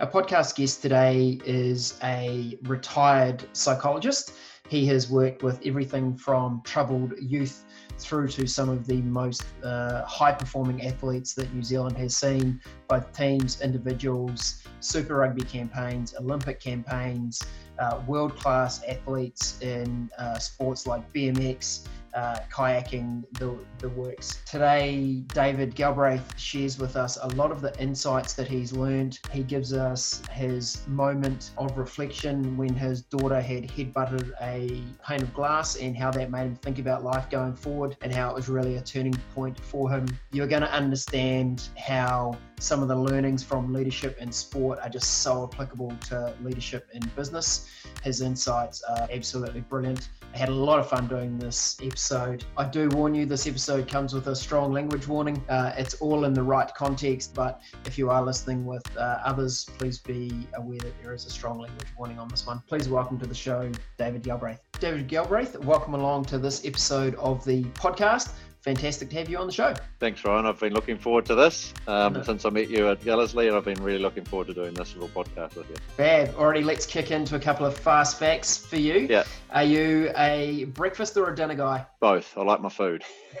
Our podcast guest today is a retired psychologist. He has worked with everything from troubled youth through to some of the most uh, high performing athletes that New Zealand has seen, both teams, individuals, Super Rugby campaigns, Olympic campaigns, uh, world class athletes in uh, sports like BMX, uh, kayaking, the, the works. Today, David Galbraith shares with us a lot of the insights that he's learned. He gives us his moment of reflection when his daughter had headbutted a pane of glass and how that made him think about life going forward and how it was really a turning point for him. You're going to understand how some of the learnings from leadership in sport are just so applicable to leadership in business. His insights are absolutely brilliant. I had a lot of fun doing this episode. I do warn you, this episode comes with a strong language warning. Uh, it's all in the right context, but if you are listening with uh, others, please be aware that there is a strong language warning on this one. Please welcome to the show, David Galbraith. David Galbraith, welcome along to this episode of the podcast fantastic to have you on the show. Thanks, Ryan. I've been looking forward to this um, since I met you at Gallersley, and I've been really looking forward to doing this little podcast with you. Fab. Already, let's kick into a couple of fast facts for you. Yeah. Are you a breakfast or a dinner guy? Both. I like my food.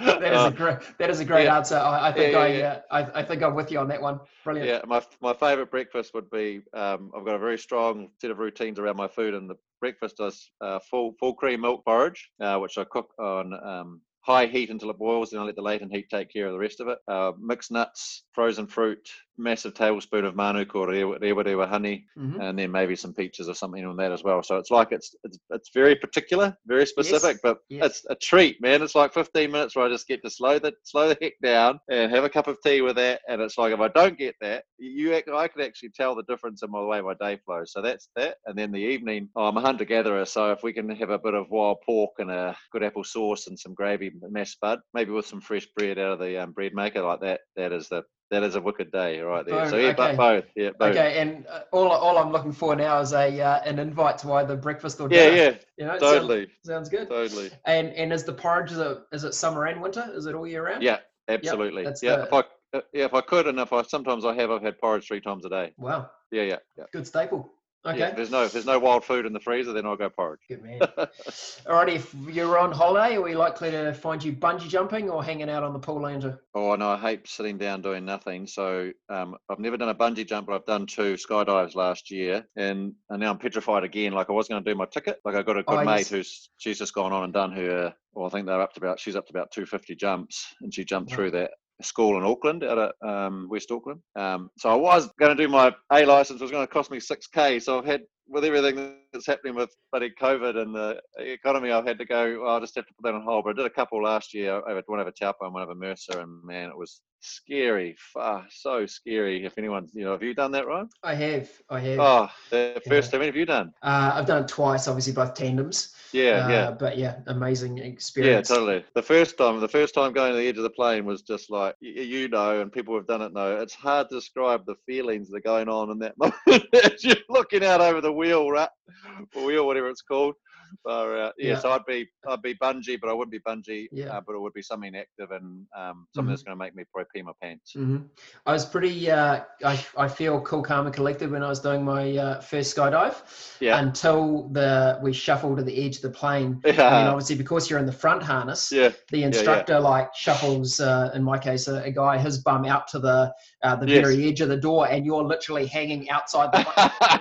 that is a great. That is a great yeah. answer. I, I think Yeah, I, yeah, uh, I, I think I'm with you on that one. Brilliant. Yeah, my my favourite breakfast would be um, I've got a very strong set of routines around my food, and the breakfast is uh, cream milk porridge, uh, which I cook on um, high heat until it boils, then I let the latent heat take care of the rest of it. Uh, mixed nuts, frozen fruit, massive tablespoon of manuka or rewa honey, Mhm. and then maybe some peaches or something on that as well. So it's like it's it's, it's very particular, very specific, but yes. it's a treat, man. It's like 15 minutes where I just get to slow the slow the heck down and have a cup of tea with that. And it's like if I don't get that, you I could actually tell the difference in my way my day flows. So that's that. And then the evening, oh, I'm a hunter gatherer, so if we can have a bit of wild pork and a good apple sauce and some gravy, mashed bud, maybe with some fresh bread out of the um, bread maker like that, that is the that is a wicked day right there. so yeah, okay. but both, yeah, both. Okay, and uh, all, all I'm looking for now is a uh, an invite to either breakfast or Yeah, dinner. yeah, You know, totally, Sounds, sounds good. totally. And and is the porridge is it, is it summer and winter? Is it all year round? Yeah, absolutely. that's yeah, the- if I uh, yeah, if I could, and if I sometimes I have, I've had porridge three times a day. Wow, Yeah, yeah, yeah. good staple. Okay. Yeah, there's no if there's no wild food in the freezer, then I'll go porridge. Good man. Alrighty, if you're on holiday, are we likely to find you bungee jumping or hanging out on the pool lounger? Oh no, I hate sitting down doing nothing. So um, I've never done a bungee jump, but I've done two skydives last year, and, and now I'm petrified again. Like I was going to do my ticket. Like I got a good Oh, mate yes. who's she's just gone on and done her. Well, I think they're up to about she's up to about 250 jumps, and she jumped Wow. through that school in Auckland out of um, West Auckland. Um, so I was going to do my A license. It was going to cost me 6k. So I've had with everything that's happening with bloody COVID and the economy, I've had to go. Well, I'll just have to put that on hold. But I did a couple last year. over one over Taupo and one over Mercer, and man, it was scary. Far so scary. If anyone's, you know, have you done that, right? I have, I have. Oh, the first. How many have you done? Uh, I've done it twice, obviously both tandems. Yeah, uh, yeah. But yeah, amazing experience. Yeah, totally. The first time, the first time going to the edge of the plane was just like you know, and people have done it know. It's hard to describe the feelings that are going on in that moment as you're looking out over the wheel, right? Or wheel, whatever it's called. But, uh, yeah, Yeah. so I'd be I'd be bungee, but I wouldn't be bungee. Yeah. Uh, but it would be something active and um, something Mhm. that's going to make me probably pee my pants. hmm I was pretty. Uh, I I feel cool, calm, and collected when I was doing my uh, first skydive. Yeah. Until the we shuffle to the edge of the plane. Yeah. I mean, obviously, because you're in the front harness, yeah. the instructor like shuffles. Uh, in my case, a, a guy his bum out to the uh, the Yes. very edge of the door, and you're literally hanging outside the,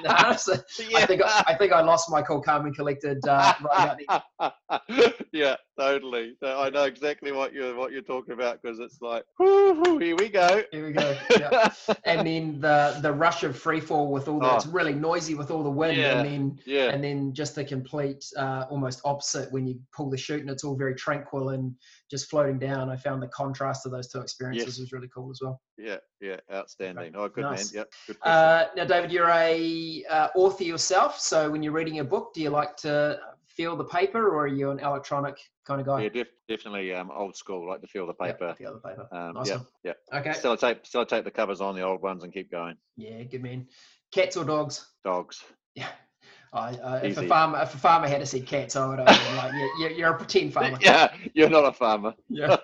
the harness. I yeah. think I think I lost my cool, calm, and collected uh, right out there. yeah, totally. I know exactly what you're what you're talking about because it's like, here we go. Here we go. Yeah. and then the the rush of free fall with all the Oh. it's really noisy with all the wind Yeah. and then yeah, and then just the complete uh, almost opposite when you pull the chute and it's all very tranquil and just floating down i found the contrast of those two experiences Yes. was really cool as well yeah, yeah. Outstanding. Oh, good Nice. man. Yep. Good uh, now david you're a uh, author yourself so when you're reading a book do you like to feel the paper or are you an electronic kind of guy yeah, def- definitely um, old school. Like to feel the paper. feel the paper Um, nice yeah, yeah. okay Still tape, still tape the covers on the old ones and keep going. yeah good man cats or dogs Dogs. yeah I, uh, if a farmer if a farmer had to say cats, I would have been like, yeah, you're, you're a pretend farmer. yeah, you're not a farmer. Yeah.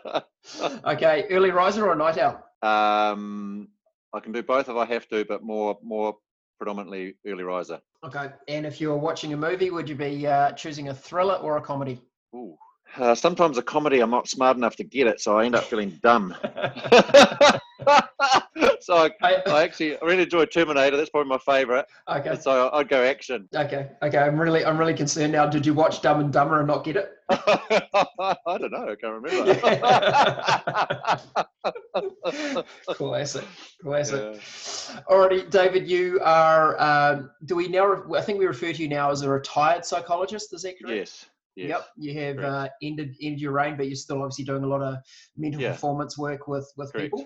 Okay, early riser or night owl? um, I can do both if I have to, but more more predominantly early riser. Okay. And if you were watching a movie, would you be uh, choosing a thriller or a comedy? Ooh. Uh, sometimes a comedy, I'm not smart enough to get it, so I end up feeling dumb. so I, I, actually I really enjoyed Terminator. That's probably my favourite. Okay. So I'd go action. Okay. Okay. I'm really I'm really concerned now. Did you watch Dumb and Dumber and not get it? I don't know. I can't remember. Classic. Classic. Yeah. Alrighty, David. You are. Um, do we now? I think we refer to you now as a retired psychologist. Is that correct? Yes. Yes. Yep, you have uh, ended ended your reign, but you're still obviously doing a lot of mental yeah. performance work with with Correct. people.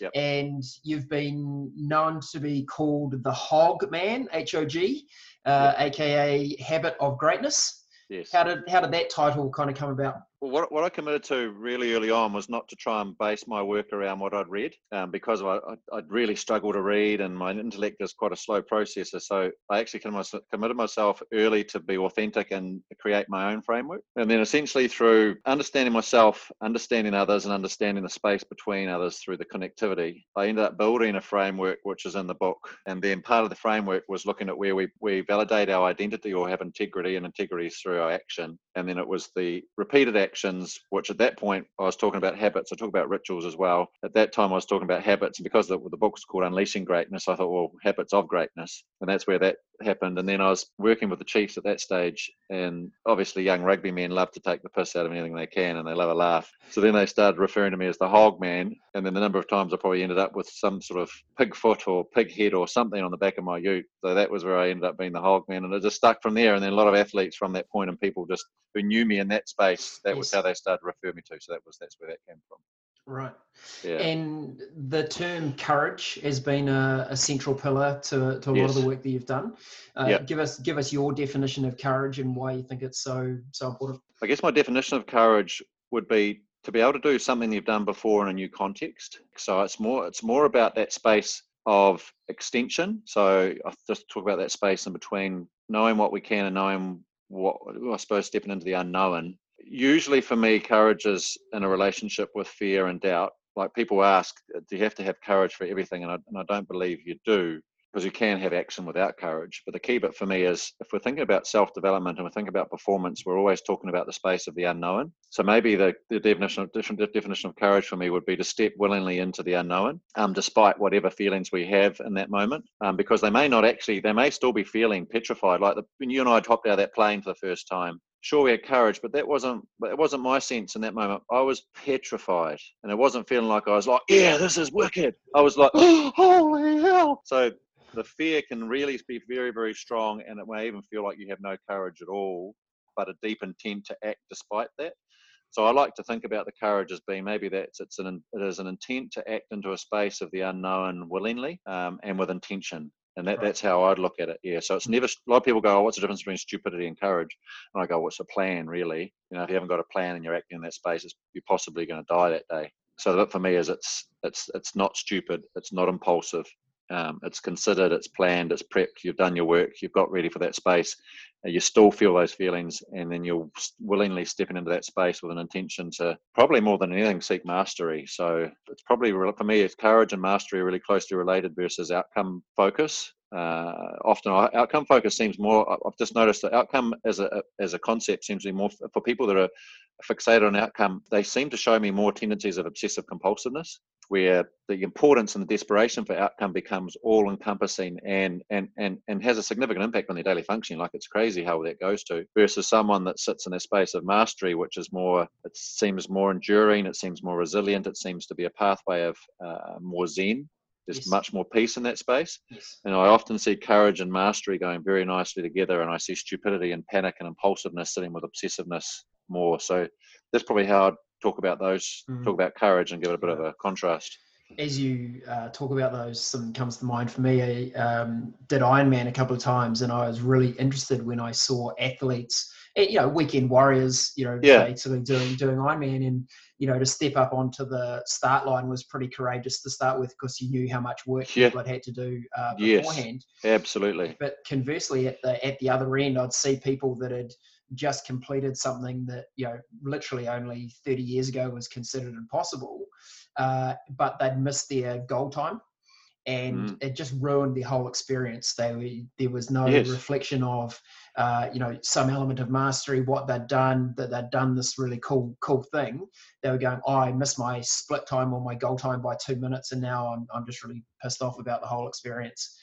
Yep. And you've been known to be called the Hog Man, H O G, uh, yep. aka Habit of Greatness. Yes. How did how did that title kind of come about? Well, what, what I committed to really early on was not to try and base my work around what I'd read, um, because I, would really struggle to read, and my intellect is quite a slow processor. So I actually committed myself early to be authentic and create my own framework. And then essentially through understanding myself, understanding others, and understanding the space between others through the connectivity, I ended up building a framework which is in the book. And then part of the framework was looking at where we, we validate our identity or have integrity, and integrity is through our action. And then it was the repeated actions, which at that point I was talking about habits. I talk about rituals as well. At that time, I was talking about habits, and because the, the book was called Unleashing Greatness, I thought, well, habits of greatness, and that's where that happened. And then I was working with the Chiefs at that stage, and obviously, young rugby men love to take the piss out of anything they can, and they love a laugh. So then they started referring to me as the Hog Man, and then the number of times I probably ended up with some sort of pig foot or pig head or something on the back of my ute. So that was where I ended up being the Hog Man, and it just stuck from there. And then a lot of athletes from that point, and people just who knew me in that space, that yes. was how they started to refer me to. So that was that's where that came from. Right. Yeah. And the term courage has been a, a central pillar to, to a yes. lot of the work that you've done. Uh, yep. Give us give us your definition of courage and why you think it's so so important. I guess my definition of courage would be to be able to do something you've done before in a new context. So it's more it's more about that space of extension. So I just talk about that space in between knowing what we can and knowing what I suppose stepping into the unknown usually for me, courage is in a relationship with fear and doubt. Like people ask, do you have to have courage for everything? And I, and I don't believe you do because you can have action without courage. But the key bit for me is if we're thinking about self development and we're thinking about performance, we're always talking about the space of the unknown. So maybe the, the definition of different definition of courage for me would be to step willingly into the unknown, um, despite whatever feelings we have in that moment, um, because they may not actually, they may still be feeling petrified. Like the, when you and I hopped out of that plane for the first time, sure we had courage, but that wasn't it wasn't my sense in that moment. I was petrified, and it wasn't feeling like I was like, yeah, this is wicked. I was like, oh, holy hell! So the fear can really be very very strong, and it may even feel like you have no courage at all, but a deep intent to act despite that. So I like to think about the courage as being maybe that's it's an it is an intent to act into a space of the unknown willingly um, and with intention and that, right. that's how I'd look at it. Yeah. So it's mm. never, a lot of people go, oh, what's the difference between stupidity and courage? And I go, what's a plan, really? You know, if you haven't got a plan and you're acting in that space, you're possibly going to die that day. So that for me is it's, it's, it's not stupid. It's not impulsive. Um, it's considered, it's planned, it's prepped, you've done your work, you've got ready for that space, and you still feel those feelings, and then you're willingly stepping into that space with an intention to probably more than anything seek mastery. So it's probably for me, courage and mastery are really closely related versus outcome focus. Uh, often outcome focus seems more. I've just noticed that outcome as a as a concept seems to be more for people that are fixated on outcome. They seem to show me more tendencies of obsessive compulsiveness where the importance and the desperation for outcome becomes all encompassing and, and, and, and has a significant impact on their daily functioning. Like it's crazy how that goes to, versus someone that sits in a space of mastery, which is more, it seems more enduring, it seems more resilient, it seems to be a pathway of uh, more zen. There's yes. much more peace in that space. Yes. And I often see courage and mastery going very nicely together. And I see stupidity and panic and impulsiveness sitting with obsessiveness more. So that's probably how I'd talk about those, mm. talk about courage, and give it a bit of a contrast. As you uh, talk about those, something comes to mind for me. I um, did Ironman a couple of times, and I was really interested when I saw athletes, eh, you know, weekend warriors, you know, yeah. basically doing doing Ironman, and you know, to step up onto the start line was pretty courageous to start with because you knew how much work yeah. people had had to do uh, beforehand. Yes, absolutely. But conversely, at the at the other end, I'd see people that had just completed something that you know literally only 30 years ago was considered impossible uh, but they'd missed their goal time and mm. it just ruined the whole experience. They there was no yes. reflection of uh, you know some element of mastery, what they'd done, that they'd done this really cool cool thing. They were going, oh, I missed my split time or my goal time by two minutes, and now I'm I'm just really pissed off about the whole experience.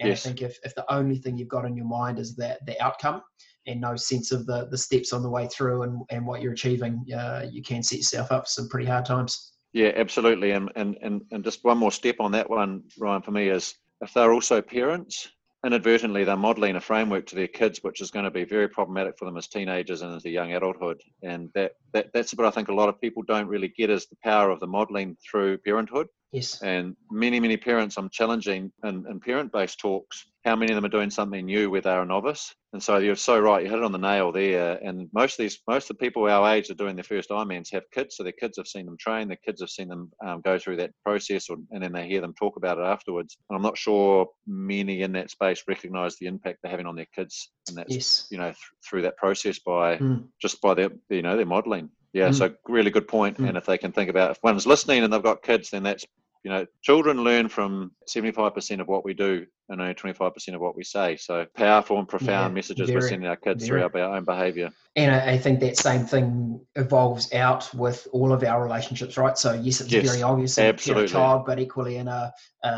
And yes. I think if, if the only thing you've got in your mind is that the outcome and no sense of the the steps on the way through and, and what you're achieving, uh, you can set yourself up for some pretty hard times. Yeah, absolutely. And, and, and, and just one more step on that one, Ryan, for me is if they're also parents, inadvertently they're modeling a framework to their kids, which is going to be very problematic for them as teenagers and into young adulthood. And that, that that's what I think a lot of people don't really get is the power of the modeling through parenthood. Yes. And many, many parents I'm challenging in, in parent based talks how many of them are doing something new where they're a novice. And so you're so right, you hit it on the nail there. And most of these, most of the people our age are doing their first Ironmans have kids, so their kids have seen them train, their kids have seen them um, go through that process, or, and then they hear them talk about it afterwards. And I'm not sure many in that space recognise the impact they're having on their kids, and that's yes. you know th- through that process by mm. just by their you know their modelling. Yeah, mm. so really good point. Mm. And if they can think about if one's listening and they've got kids, then that's you know, children learn from 75% of what we do and only 25% of what we say. So powerful and profound yeah, messages we're sending our kids through our own behavior. And I, think that same thing evolves out with all of our relationships, right? So yes, it's yes, very obvious in a child, but equally in a, a,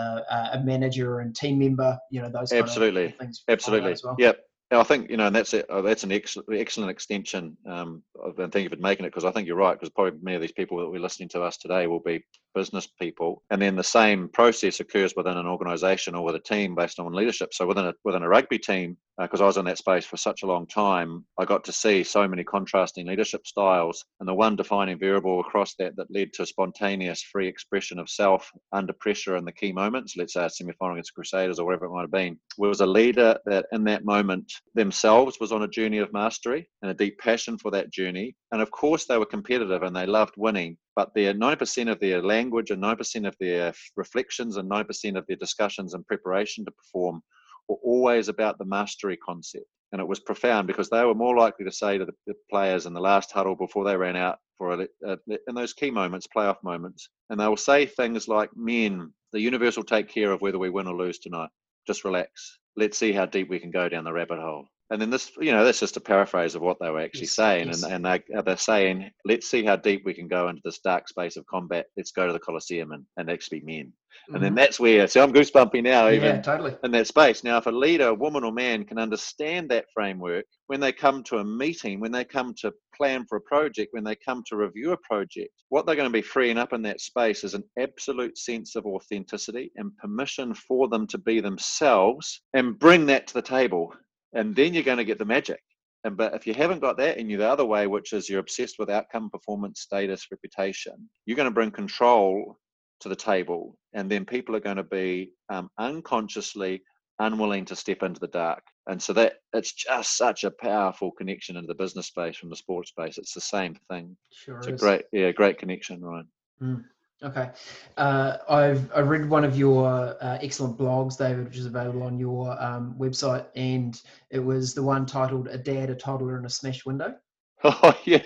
a manager and team member, you know, those absolutely. Things. Absolutely. Well. Yep. I think you know, and that's it. Oh, that's an excellent, excellent extension. Um, and thank you for making it because I think you're right. Because probably many of these people that we're listening to us today will be business people, and then the same process occurs within an organisation or with a team based on leadership. So within a within a rugby team, because uh, I was in that space for such a long time, I got to see so many contrasting leadership styles, and the one defining variable across that that led to spontaneous, free expression of self under pressure in the key moments. Let's say a semi-final against Crusaders or whatever it might have been, was a leader that in that moment themselves was on a journey of mastery and a deep passion for that journey. And of course, they were competitive and they loved winning, but their 9% of their language and 9% of their reflections and 9% of their discussions and preparation to perform were always about the mastery concept. And it was profound because they were more likely to say to the players in the last huddle before they ran out for a, in those key moments, playoff moments, and they will say things like, "Men, the universe will take care of whether we win or lose tonight. Just relax. Let's see how deep we can go down the rabbit hole." and then this you know that's just a paraphrase of what they were actually yes, saying yes. and, and they, uh, they're saying let's see how deep we can go into this dark space of combat let's go to the colosseum and, and actually men and mm-hmm. then that's where so i'm goosebumpy now even yeah, totally. in that space now if a leader woman or man can understand that framework when they come to a meeting when they come to plan for a project when they come to review a project what they're going to be freeing up in that space is an absolute sense of authenticity and permission for them to be themselves and bring that to the table and then you're going to get the magic. And but if you haven't got that and you're the other way, which is you're obsessed with outcome, performance, status, reputation, you're going to bring control to the table, and then people are going to be um, unconsciously unwilling to step into the dark. And so that it's just such a powerful connection into the business space from the sports space. It's the same thing. Sure it's is. a great, yeah, great connection, Ryan. Mm. Okay. Uh, I've I read one of your uh, excellent blogs, David, which is available on your um, website, and it was the one titled "A Dad, a Toddler, and a Smash Window." Oh yeah.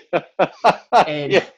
and yeah.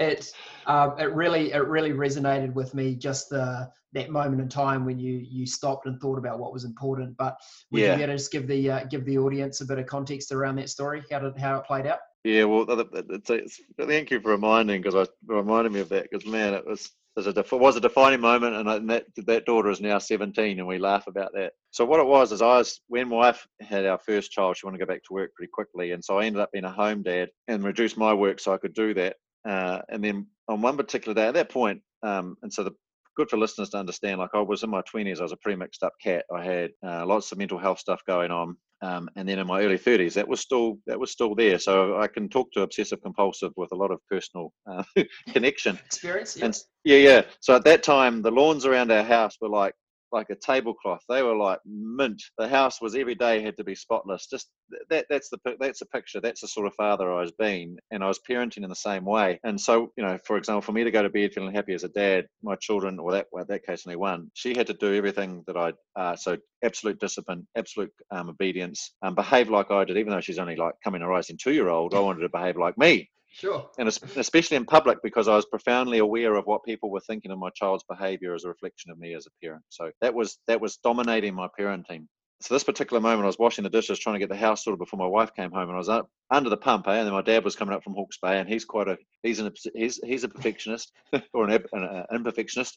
it um, it really it really resonated with me just the that moment in time when you you stopped and thought about what was important. But would yeah. you just give the uh, give the audience a bit of context around that story? How did how it played out? Yeah, well, it's, it's, thank you for reminding because I reminded me of that because man, it was it was a defining moment, and, and, that that daughter is now 17, and we laugh about that. So what it was is I was when my wife had our first child, she wanted to go back to work pretty quickly, and so I ended up being a home dad and reduced my work so I could do that. Uh, and then on one particular day, at that point, um, and so the good for listeners to understand. Like I was in my 20s, I was a pretty mixed up cat. I had uh, lots of mental health stuff going on, um, and then in my early 30s, that was still that was still there. So I can talk to obsessive compulsive with a lot of personal uh, connection experience. Yeah. And yeah, yeah. So at that time, the lawns around our house were like like a tablecloth. They were like mint. The house was every day had to be spotless. Just that that's the that's a picture. That's the sort of father I was being, and I was parenting in the same way. And so you know, for example, for me to go to bed feeling happy as a dad, my children, or that well, that case only one, she had to do everything that I uh, so absolute discipline, absolute um, obedience, um, behave like I did, even though she's only like coming a rising two year old. I wanted to behave like me Sure. And especially in public because I was profoundly aware of what people were thinking of my child's behaviour as a reflection of me as a parent. So that was that was dominating my parenting so this particular moment, I was washing the dishes, trying to get the house sorted before my wife came home, and I was up under the pump, eh? and then my dad was coming up from Hawke's Bay, and he's quite a he's an he's he's a perfectionist or an, an, an imperfectionist,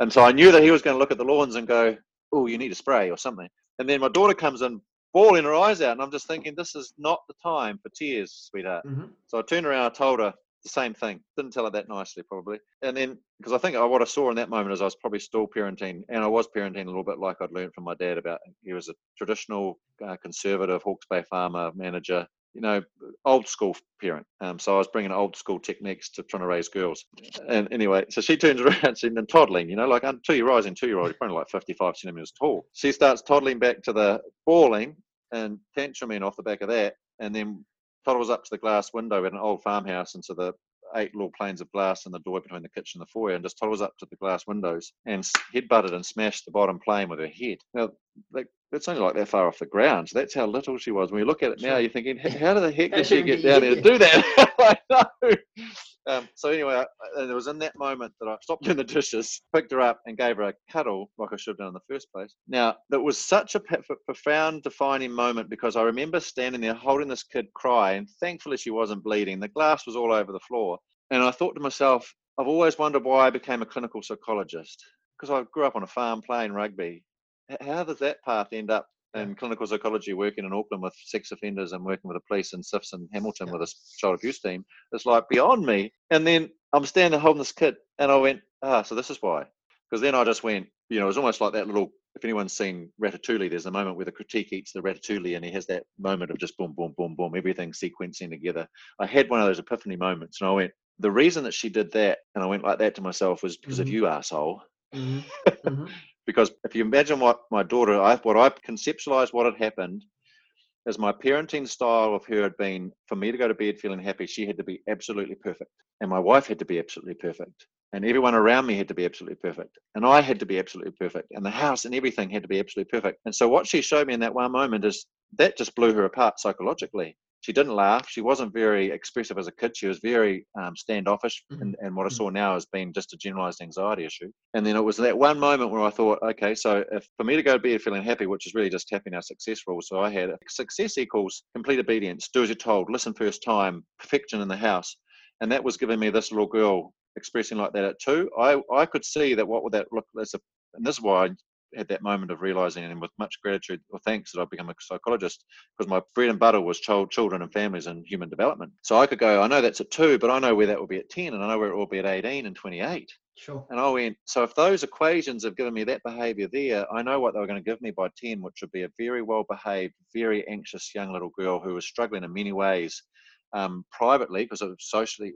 and so I knew that he was going to look at the lawns and go, "Oh, you need a spray or something." And then my daughter comes in, bawling her eyes out, and I'm just thinking, "This is not the time for tears, sweetheart." Mm-hmm. So I turned around, I told her, the same thing. Didn't tell her that nicely, probably. And then, because I think what I saw in that moment is I was probably still parenting, and I was parenting a little bit like I'd learned from my dad about he was a traditional uh, conservative Hawke's Bay farmer manager, you know, old school parent. Um, so I was bringing old school techniques to trying to raise girls. And anyway, so she turns around and toddling, you know, like two year rising two year old, probably like 55 centimeters tall. She starts toddling back to the bawling and tantruming off the back of that. And then toddles up to the glass window at an old farmhouse and to the eight little planes of glass in the door between the kitchen and the foyer and just toddles up to the glass windows and head butted and smashed the bottom plane with her head. Now, like, it's only like that far off the ground. So that's how little she was. When you look at it now, you're thinking, how the heck did she get down there to do that? I know. Um, so anyway, I, and it was in that moment that I stopped doing the dishes, picked her up, and gave her a cuddle, like I should have done in the first place. Now, that was such a profound, defining moment because I remember standing there holding this kid cry, and thankfully she wasn't bleeding. The glass was all over the floor, and I thought to myself, I've always wondered why I became a clinical psychologist because I grew up on a farm playing rugby. How does that path end up in clinical psychology, working in Auckland with sex offenders and working with the police in CYFS and Hamilton yeah. with a child abuse team, it's like beyond me. And then I'm standing holding this kid, and I went, ah, so this is why. Because then I just went, you know, it was almost like that little. If anyone's seen Ratatouille, there's a moment where the critique eats the ratatouille, and he has that moment of just boom, boom, boom, boom, everything sequencing together. I had one of those epiphany moments, and I went, the reason that she did that, and I went like that to myself, was because mm-hmm. of you, asshole. Mm-hmm. Mm-hmm because if you imagine what my daughter, I, what I conceptualized what had happened is my parenting style of her had been for me to go to bed feeling happy, she had to be absolutely perfect. And my wife had to be absolutely perfect. And everyone around me had to be absolutely perfect. And I had to be absolutely perfect. And the house and everything had to be absolutely perfect. And so what she showed me in that one moment is that just blew her apart psychologically she didn't laugh. She wasn't very expressive as a kid. She was very um, standoffish. Mm-hmm. And, and what I mm-hmm. saw now has been just a generalized anxiety issue. And then it was that one moment where I thought, okay, so if for me to go to bed feeling happy, which is really just tapping our success rule. So I had success equals complete obedience, do as you're told, listen first time, perfection in the house. And that was giving me this little girl expressing like that at two. I, I could see that what would that look as a and this is why I had that moment of realizing and with much gratitude or thanks that I've become a psychologist because my bread and butter was child, children and families and human development. So I could go, I know that's at two, but I know where that will be at 10 and I know where it will be at 18 and 28. Sure. And I went, so if those equations have given me that behavior there, I know what they were going to give me by 10, which would be a very well behaved, very anxious young little girl who was struggling in many ways um, privately because of socially,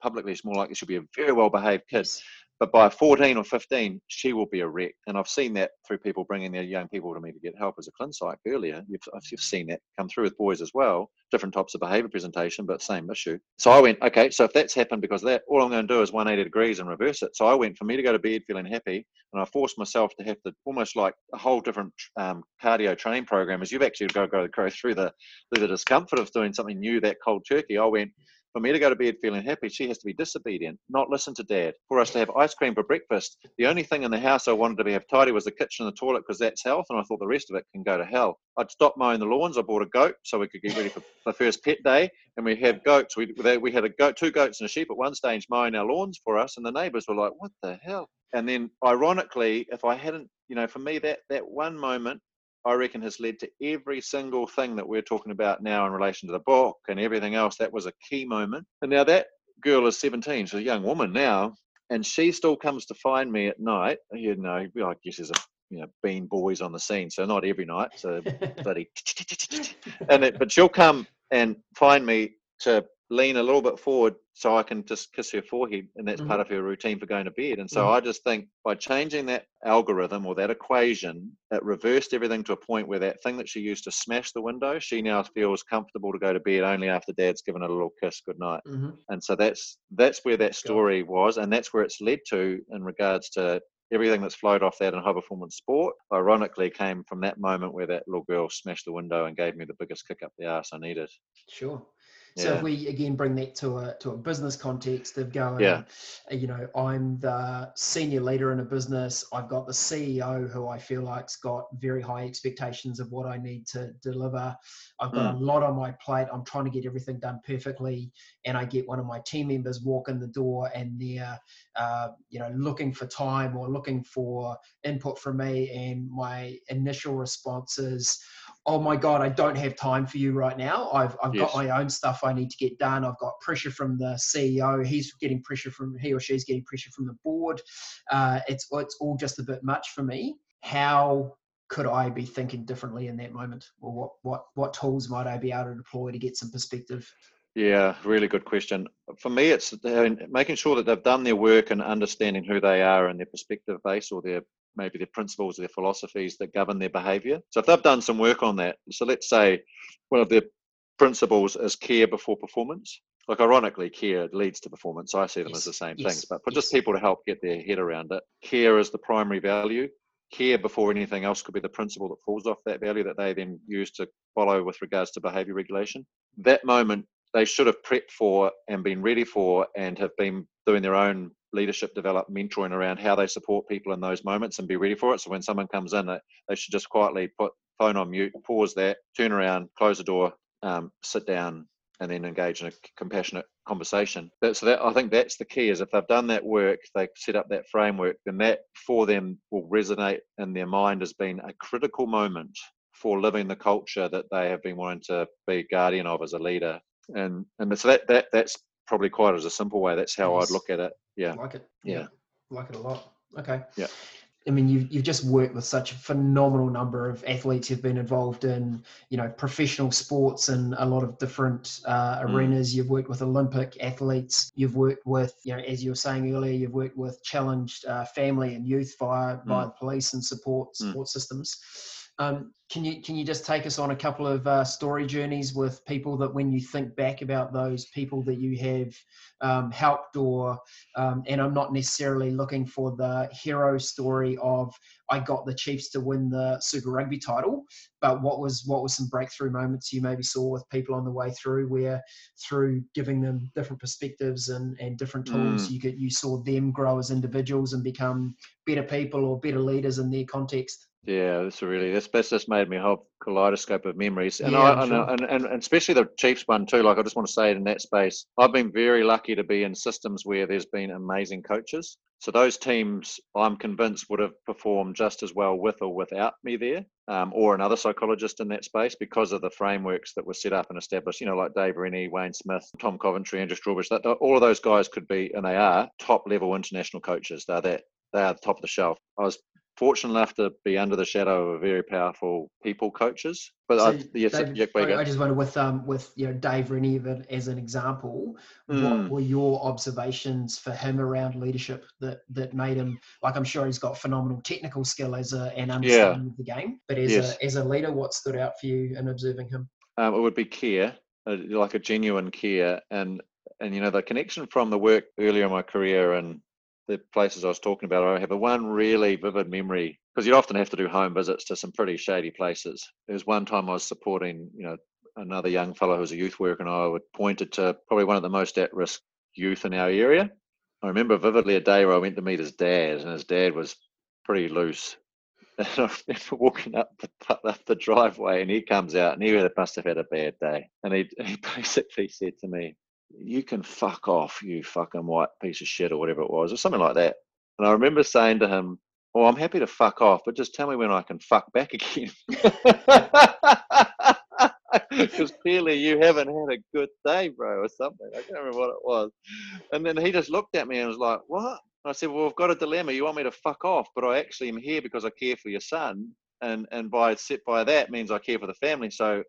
publicly, it's more likely she'll be a very well behaved kid. Yes. But by 14 or 15, she will be a wreck. And I've seen that through people bringing their young people to me to get help as a clin psych earlier. You've, you've seen that come through with boys as well, different types of behavior presentation, but same issue. So I went, okay, so if that's happened because that, all I'm going to do is 180 degrees and reverse it. So I went for me to go to bed feeling happy, and I forced myself to have to almost like a whole different um, cardio training program as you've actually got to go, go through the, through the discomfort of doing something new that cold turkey. I went, for me to go to bed feeling happy, she has to be disobedient, not listen to dad. For us to have ice cream for breakfast, the only thing in the house I wanted to be have tidy was the kitchen and the toilet because that's health, and I thought the rest of it can go to hell. I'd stop mowing the lawns. I bought a goat so we could get ready for the first pet day, and we had goats. We we had a goat, two goats and a sheep at one stage mowing our lawns for us, and the neighbours were like, "What the hell?" And then, ironically, if I hadn't, you know, for me that that one moment I reckon has led to every single thing that we're talking about now in relation to the book and everything else. That was a key moment. And now that girl is 17, she's a young woman now, and she still comes to find me at night. You know, I guess there's a you know bean boys on the scene, so not every night. So bloody, and it, but she'll come and find me to lean a little bit forward so I can just kiss her forehead, and that's mm-hmm. part of her routine for going to bed. And so mm-hmm. I just think by changing that algorithm or that equation, it reversed everything to a point where that thing that she used to smash the window, she now feels comfortable to go to bed only after Dad's given a little kiss goodnight. Mm-hmm. And so that's that's where that story was, and that's where it's led to in regards to everything that's flowed off that in high performance sport, ironically, came from that moment where that little girl smashed the window and gave me the biggest kick up the ass I needed. Sure. So Yeah. if we again bring that to a to a business context of going, Yeah. uh, you know, I'm the senior leader in a business. I've got the CEO who I feel like's got very high expectations of what I need to deliver. I've got a lot on my plate. I'm trying to get everything done perfectly, and I get one of my team members walk in the door and they're, uh, you know, looking for time or looking for input from me, and my initial response is, oh my god i don't have time for you right now. I've, I've got my own stuff i need to get done. I've got pressure from the ceo he's getting pressure from he or she's getting pressure from the board. Uh, it's it's all just a bit much for me. How could i be thinking differently in that moment? Or what what what tools might i be able to deploy to get some perspective? Yeah, really good question. For me, it's making sure that they've done their work and understanding who they are and their perspective base or their maybe their principles or their philosophies that govern their behavior. So if they've done some work on that, so let's say one of their principles is care before performance. Like ironically, care leads to performance. I see them as the same yes, things, but for just people to help get their head around it, care is the primary value. Care before anything else could be the principle that falls off that value that they then use to follow with regards to behavior regulation. That moment they should have prepped for and been ready for and have been doing their own leadership develop mentoring around how they support people in those moments and be ready for it. So when someone comes in they, they should just quietly put phone on mute pause that turn around close the door um, sit down and then engage in a compassionate conversation. That, so that i think that's the key is if they've done that work they set up that framework then that for them will resonate in their mind as being a critical moment for living the culture that they have been wanting to be guardian of as a leader. And and so that that that's probably quite as a simple way that's how i'd look at it yeah like it Yeah. like it a lot okay Yeah. I mean, you've, you've just worked with such a phenomenal number of athletes who've been involved in, you know, professional sports and a lot of different uh, Mm. arenas. You've worked with Olympic athletes. You've worked with, you know, as you were saying earlier, you've worked with challenged uh, family and youth via via the police and support Mm. support systems. Um, can you can you just take us on a couple of uh, story journeys with people that when you think back about those people that you have um, helped or um, and I'm not necessarily looking for the hero story of I got the Chiefs to win the Super Rugby title, but what was what was some breakthrough moments you maybe saw with people on the way through where through giving them different perspectives and, and different tools you could you saw them grow as individuals and become better people or better leaders in their context. Yeah, that's really that's that's just made me a whole kaleidoscope of memories, and Yeah, I and, sure. and, and and especially the Chiefs one too. Like I just want to say it in that space, I've been very lucky to be in systems where there's been amazing coaches. So those teams, I'm convinced, would have performed just as well with or without me there, um, or another psychologist in that space because of the frameworks that were set up and established. You know, like Dave Rennie, Wayne Smith, Tom Coventry, Andrew Strawbridge. That all of those guys could be, and they are top level international coaches. They're that they are the top of the shelf. I was fortunate enough to be under the shadow of very powerful people coaches. But I, yes, David, yeah, I. I just wonder with um with you know Dave Rennie as an example, Mm. what were your observations for him around leadership that that made him like I'm sure he's got phenomenal technical skill as a an understanding of the game, but as Yes. a as a leader, what stood out for you in observing him? um, it would be care, uh, like a genuine care, and and you know the connection from the work earlier in my career and the places I was talking about. I have a one really vivid memory because you'd often have to do home visits to some pretty shady places. There was one time I was supporting, you know, another young fellow who was a youth worker, and I would pointed to probably one of the most at-risk youth in our area. I remember vividly a day where I went to meet his dad, and his dad was pretty loose. And I remember walking up the up the driveway, and he comes out, and he must have had a bad day. And he he basically said to me, "You can fuck off, you fucking white piece of shit," or whatever it was, or something like that. And I remember saying to him, "Well, I'm happy to fuck off, but just tell me when I can fuck back again." Because clearly you haven't had a good day, bro, or something. I can't remember what it was. And then he just looked at me and was like, What? And I said, Well, I've got a dilemma. You want me to fuck off, but I actually am here because I care for your son. And and by set by that means I care for the family. So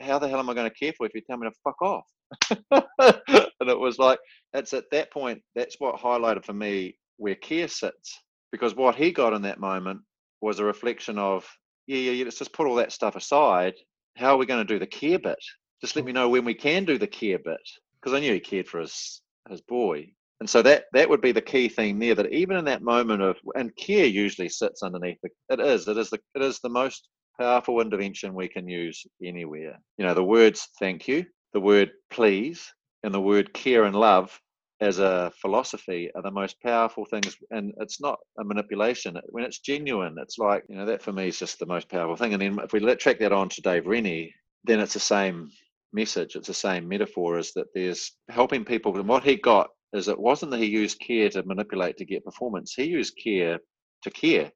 how the hell am I going to care for if you tell me to fuck off? and it was like it's at that point that's what highlighted for me where care sits because what he got in that moment was a reflection of yeah yeah, yeah let's just put all that stuff aside. How are we going to do the care bit? Just let me know when we can do the care bit. Because i knew he cared for his his boy. And so that that would be the key theme there that even in that moment of and care usually sits underneath the, it is it is the it is the most powerful intervention we can use anywhere. You know the words thank you the word please and the word care and love as a philosophy are the most powerful things. And it's not a manipulation. When it's genuine it's like you know that for me is just the most powerful thing. And then if we let track that on to dave rennie then it's the same message. It's the same metaphor is that there's helping people. And what he got is it wasn't that he used care to manipulate to get performance. He used care to care.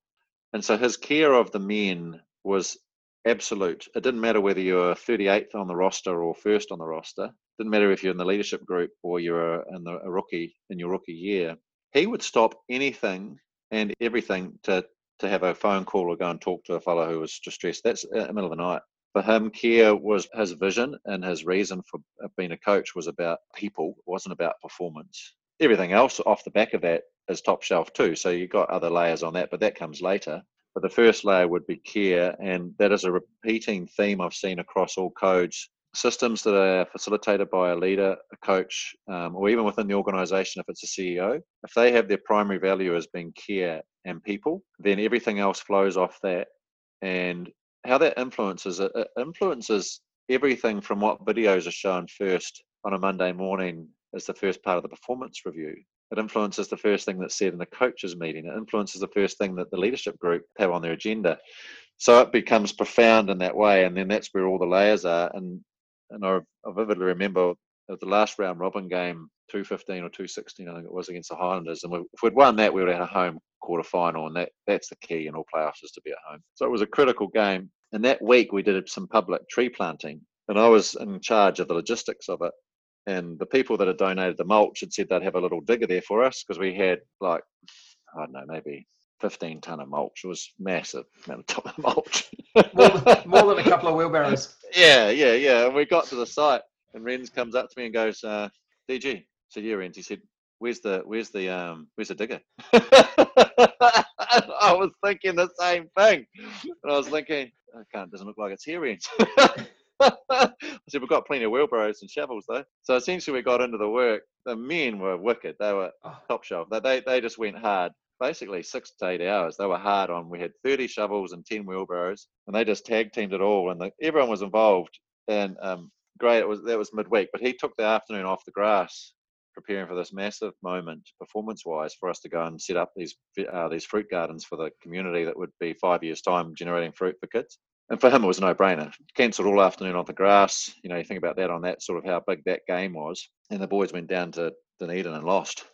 And so his care of the men was absolute. It didn't matter whether you were 38th on the roster or first on the roster. It didn't matter if you're in the leadership group or you're in the, a rookie in your rookie year. He would stop anything and everything to to have a phone call or go and talk to a fellow who was distressed. That's in the middle of the night. For him, care was his vision and his reason for uh, being a coach was about people. It wasn't about performance. Everything else off the back of that is top shelf too. So you've got other layers on that, but that comes later. But the first layer would be care, and that is a repeating theme I've seen across all codes. Systems that are facilitated by a leader, a coach, um, or even within the organization, if it's a CEO, if they have their primary value as being care and people, then everything else flows off that. And how that influences it, it influences everything from what videos are shown first on a Monday morning as the first part of the performance review it influences the first thing that's said in the coaches meeting. It influences the first thing that the leadership group have on their agenda. So it becomes profound in that way, and then that's where all the layers are. And and I, vividly remember the last round robin game, two fifteen or two sixteen, I think it was against the Highlanders, and if we'd won that, we would have had a home quarter final, and that that's the key in all playoffs is to be at home. So it was a critical game. And that week we did some public tree planting, and I was in charge of the logistics of it and the people that had donated the mulch had said they'd have a little digger there for us because we had like I don't know maybe 15 ton of mulch. It was massive amount of of mulch. more, than, more, than, a couple of wheelbarrows. Yeah, yeah, yeah. And we got to the site, and Renz comes up to me and goes, uh, "DG," I said, "Yeah, Renz." He said, "Where's the where's the um where's the digger?" I was thinking the same thing, and I was thinking, "I can't. Doesn't look like it's here, Renz." I said, we've got plenty of wheelbarrows and shovels though. So essentially we got into the work. The men were wicked. They were oh. top shelf. They, they just went hard. Basically six to eight hours. They were hard on. We had 30 shovels and 10 wheelbarrows and they just tag teamed it all. And the, everyone was involved. And um, great. It was, that was midweek, but he took the afternoon off the grass preparing for this massive moment performance wise for us to go and set up these uh, these fruit gardens for the community that would be five years time generating fruit for kids and for him it was a no-brainer. Cancelled all afternoon on the grass. You know, you think about that on that sort of how big that game was, and the boys went down to Dunedin and lost.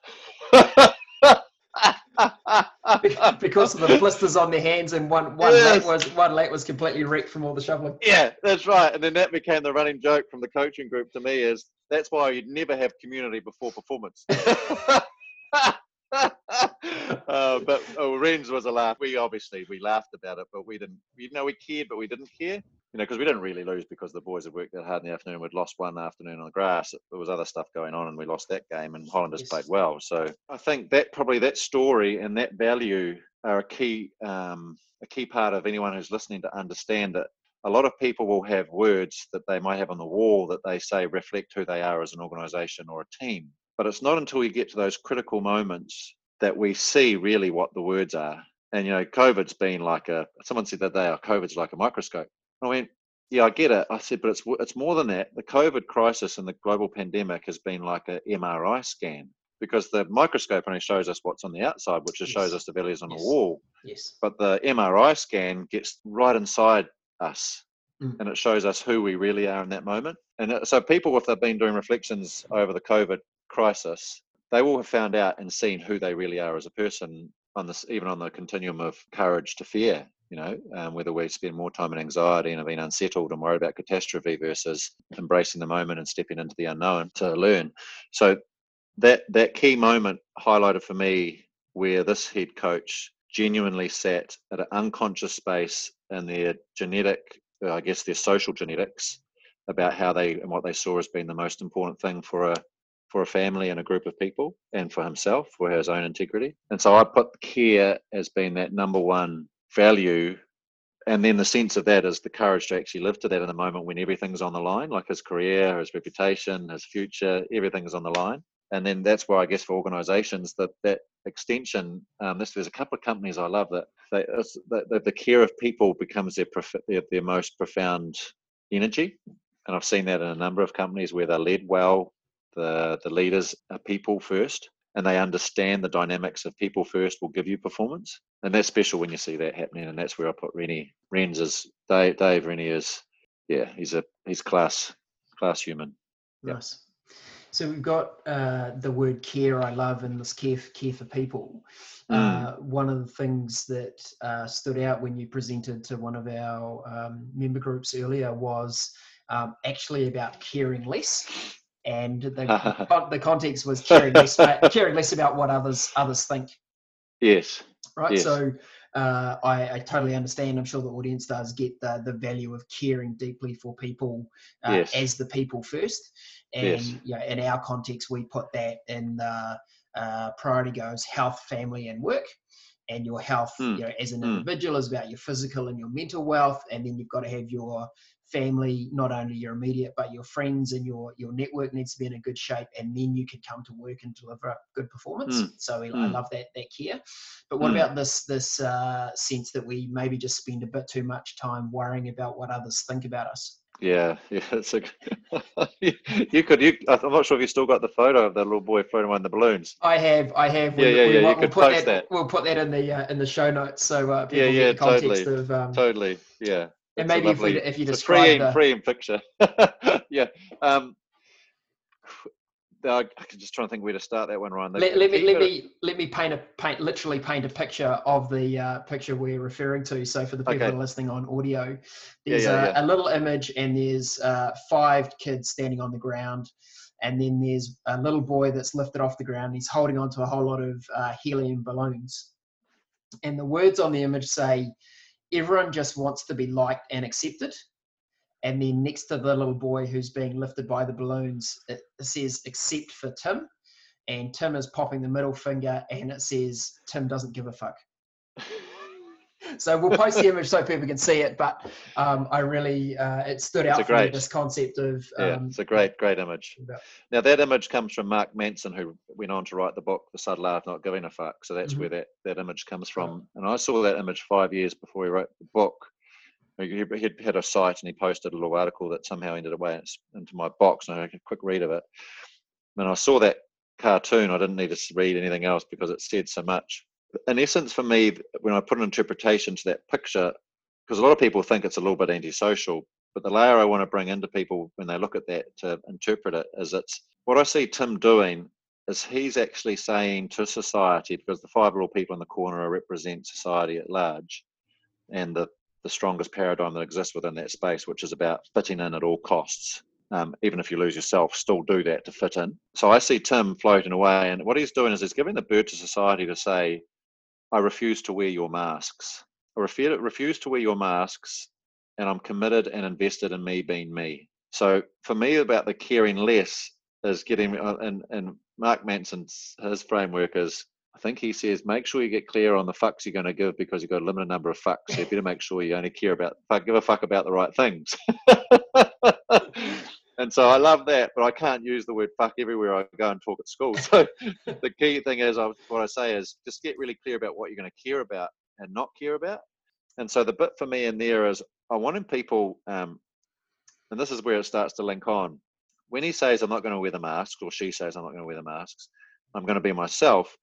because of the blisters on their hands and one one yes. was one leg was completely wrecked from all the shoveling. Yeah, that's right. And then that became the running joke from the coaching group to me is that's why you'd never have community before performance. uh, but oh, Renz was a laugh. We obviously we laughed about it, but we didn't. You know, we cared, but we didn't care. You know, because we didn't really lose because the boys had worked that hard in the afternoon. We'd lost one afternoon on the grass. There was other stuff going on, and we lost that game. And Highlanders yes. played well. So I think that probably that story and that value are a key um, a key part of anyone who's listening to understand it. A lot of people will have words that they might have on the wall that they say reflect who they are as an organisation or a team but it's not until we get to those critical moments that we see really what the words are. And you know, COVID's been like a. Someone said that they are COVID's like a microscope." I went, "Yeah, I get it." I said, "But it's it's more than that. The COVID crisis and the global pandemic has been like a MRI scan." Because the microscope only shows us what's on the outside, which just yes. shows us the values on yes. the wall. Yes. But the MRI scan gets right inside us Mm. and it shows us who we really are in that moment. And so, people, if they've been doing reflections over the COVID crisis, they will have found out and seen who they really are as a person on this, even on the continuum of courage to fear. You know, um, whether we spend more time in anxiety and being unsettled and worried about catastrophe versus embracing the moment and stepping into the unknown to learn. So that that key moment highlighted for me where this head coach genuinely sat at an unconscious space in their genetic, I guess their social genetics, about how they and what they saw as being the most important thing for a for a family and a group of people and for himself for his own integrity. And so i put care as being that number one value. And then the sense of that is the courage to actually live to that in the moment when everything's on the line like his career his reputation his future everything's on the line. And then that's where i guess for organizations that that extension um, this there's a couple of companies i love that they, that, the care of people becomes their, their, their most profound energy. And I've seen that in a number of companies where they're led well. The the leaders are people first, and they understand the dynamics of people first will give you performance, and that's special when you see that happening. And that's where I put Rennie. Ren's is Dave. Dave Rennie is, yeah, he's a he's class class human. Nice. So we've got uh, the word care I love and this care for, care for people. Mm. Uh, one of the things that uh, stood out when you presented to one of our um, member groups earlier was um, actually about caring less. And the, the context was caring less, caring less about what others others think. Yes. Right. Yes. So uh, I, I, totally understand. I'm sure the audience does get the, the value of caring deeply for people uh, yes. as the people first. And yes. you know, in our context, we put that in the uh, priority goes health, family, and work. And your health, mm. you know, as an hmm. individual, mm. is about your physical and your mental wealth. And then you've got to have your family, not only your immediate, but your friends and your your network needs to be in a good shape, and then you can come to work and deliver a good performance. Mm. So I mm. love that that care. But what mm. about this this uh, sense that we maybe just spend a bit too much time worrying about what others think about us? Yeah, yeah, it's a. you, could. You, I'm not sure if you still got the photo of that little boy floating on the balloons. I have. I have. Yeah, we, yeah, we, yeah. We'll, you we'll post that, that, We'll put that in the uh, in the show notes so uh, people yeah, yeah, get the context totally, of. Um, totally. Yeah and maybe lovely, if, we, if you describe free the... free in picture, yeah. Um, I, can just try and think where to start that one, Ryan. Let, let me let me let me paint a paint literally paint a picture of the uh, picture we're referring to. So for the people okay. listening on audio, there's yeah, yeah, a, yeah. a, little image and there's uh, five kids standing on the ground, and then there's a little boy that's lifted off the ground. He's holding onto a whole lot of uh, helium balloons, and the words on the image say everyone just wants to be liked and accepted. And then next to the little boy who's being lifted by the balloons, it says except for Tim. And Tim is popping the middle finger and it says Tim doesn't give a fuck. so we'll post the image so people can see it. But um, I really, uh, it stood out for me, this concept of. Um, yeah, it's a great, great image. About, now, that image comes from Mark Manson, who went on to write the book, The Subtle Art of Not Giving a Fuck. So that's mm-hmm. where that, that image comes from. And I saw that image five years before he wrote the book. He had a site and he posted a little article that somehow ended up into my box, and I had a quick read of it. And I saw that cartoon. I didn't need to read anything else because it said so much in essence, for me, when I put an interpretation to that picture, because a lot of people think it's a little bit antisocial, but the layer I want to bring into people when they look at that to interpret it is it's what I see Tim doing is he's actually saying to society, because the five little people in the corner represent society at large and the, the strongest paradigm that exists within that space, which is about fitting in at all costs. Um, even if you lose yourself, still do that to fit in. So I see Tim floating away, and what he's doing is he's giving the bird to society to say, I refuse to wear your masks. I refuse to wear your masks, and I'm committed and invested in me being me. So for me, about the caring less is getting, uh, and, and Mark Manson's his framework is, I think he says, make sure you get clear on the fucks you're going to give because you've got a limited number of fucks. So you better make sure you only care about, give a fuck about the right things. and so I love that, but I can't use the word fuck everywhere I go and talk at school. So the key thing is, I, what I say is just get really clear about what you're going to care about and not care about. And so the bit for me in there is I wanted people, um, and this is where it starts to link on. When he says, I'm not going to wear the masks, or she says, I'm not going to wear the masks, I'm going to be myself.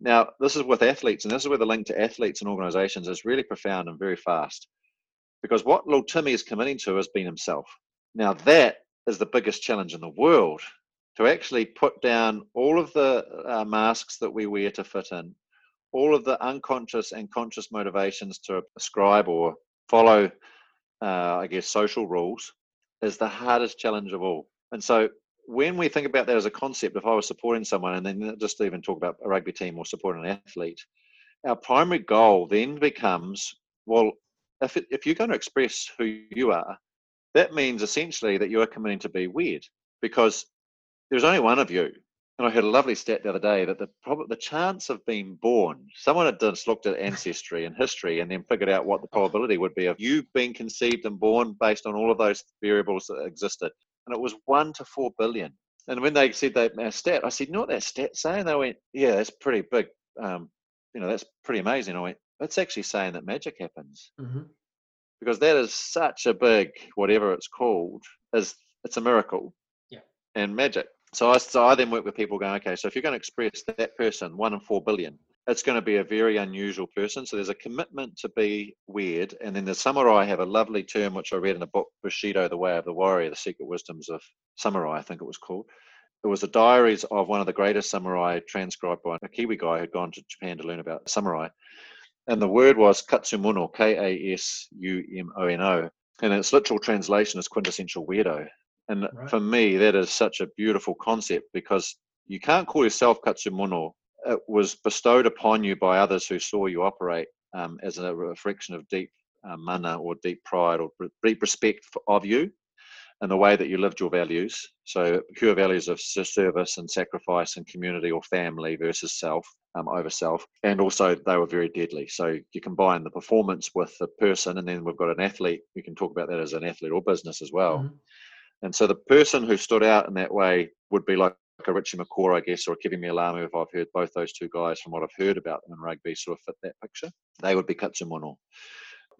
Now, this is with athletes, and this is where the link to athletes and organizations is really profound and very fast. Because what little Timmy is committing to has been himself. Now, that is the biggest challenge in the world to actually put down all of the uh, masks that we wear to fit in, all of the unconscious and conscious motivations to ascribe or follow, uh, I guess, social rules is the hardest challenge of all. And so when we think about that as a concept, if I was supporting someone and then just even talk about a rugby team or supporting an athlete, our primary goal then becomes well, if, it, if you're going to express who you are, that means essentially that you are committing to be weird because there's only one of you. And I heard a lovely stat the other day that the prob- the chance of being born, someone had just looked at ancestry and history and then figured out what the probability would be of you being conceived and born based on all of those variables that existed. And it was one to four billion. And when they said that uh, stat, I said, you know what that stat saying? They went, yeah, that's pretty big. Um, you know, that's pretty amazing. I went, that's actually saying that magic happens. Mm-hmm because that is such a big whatever it's called is it's a miracle Yeah. and magic. So I, so I then work with people going, okay, so if you're going to express that person, one in four billion, it's going to be a very unusual person. So there's a commitment to be weird. And then the samurai have a lovely term, which I read in a book, Bushido, The Way of the Warrior, The Secret Wisdoms of Samurai, I think it was called. It was the diaries of one of the greatest samurai transcribed by a Kiwi guy who'd gone to Japan to learn about samurai. And the word was Katsumono, K A S U M O N O. And its literal translation is quintessential weirdo. And Right. for me, that is such a beautiful concept because you can't call yourself Katsumono. It was bestowed upon you by others who saw you operate um, as a reflection of deep uh, mana or deep pride or deep respect f- of you and the way that you lived your values. So, pure values of service and sacrifice and community or family versus self um, over self. And also, they were very deadly. So, you combine the performance with the person, and then we've got an athlete. We can talk about that as an athlete or business as well. Mhm. And so the person who stood out in that way would be like a Richie McCaw, I guess, or a Kevin Mealamu, if I've heard both those two guys from what I've heard about them in rugby sort of fit that picture. They would be Katsumono.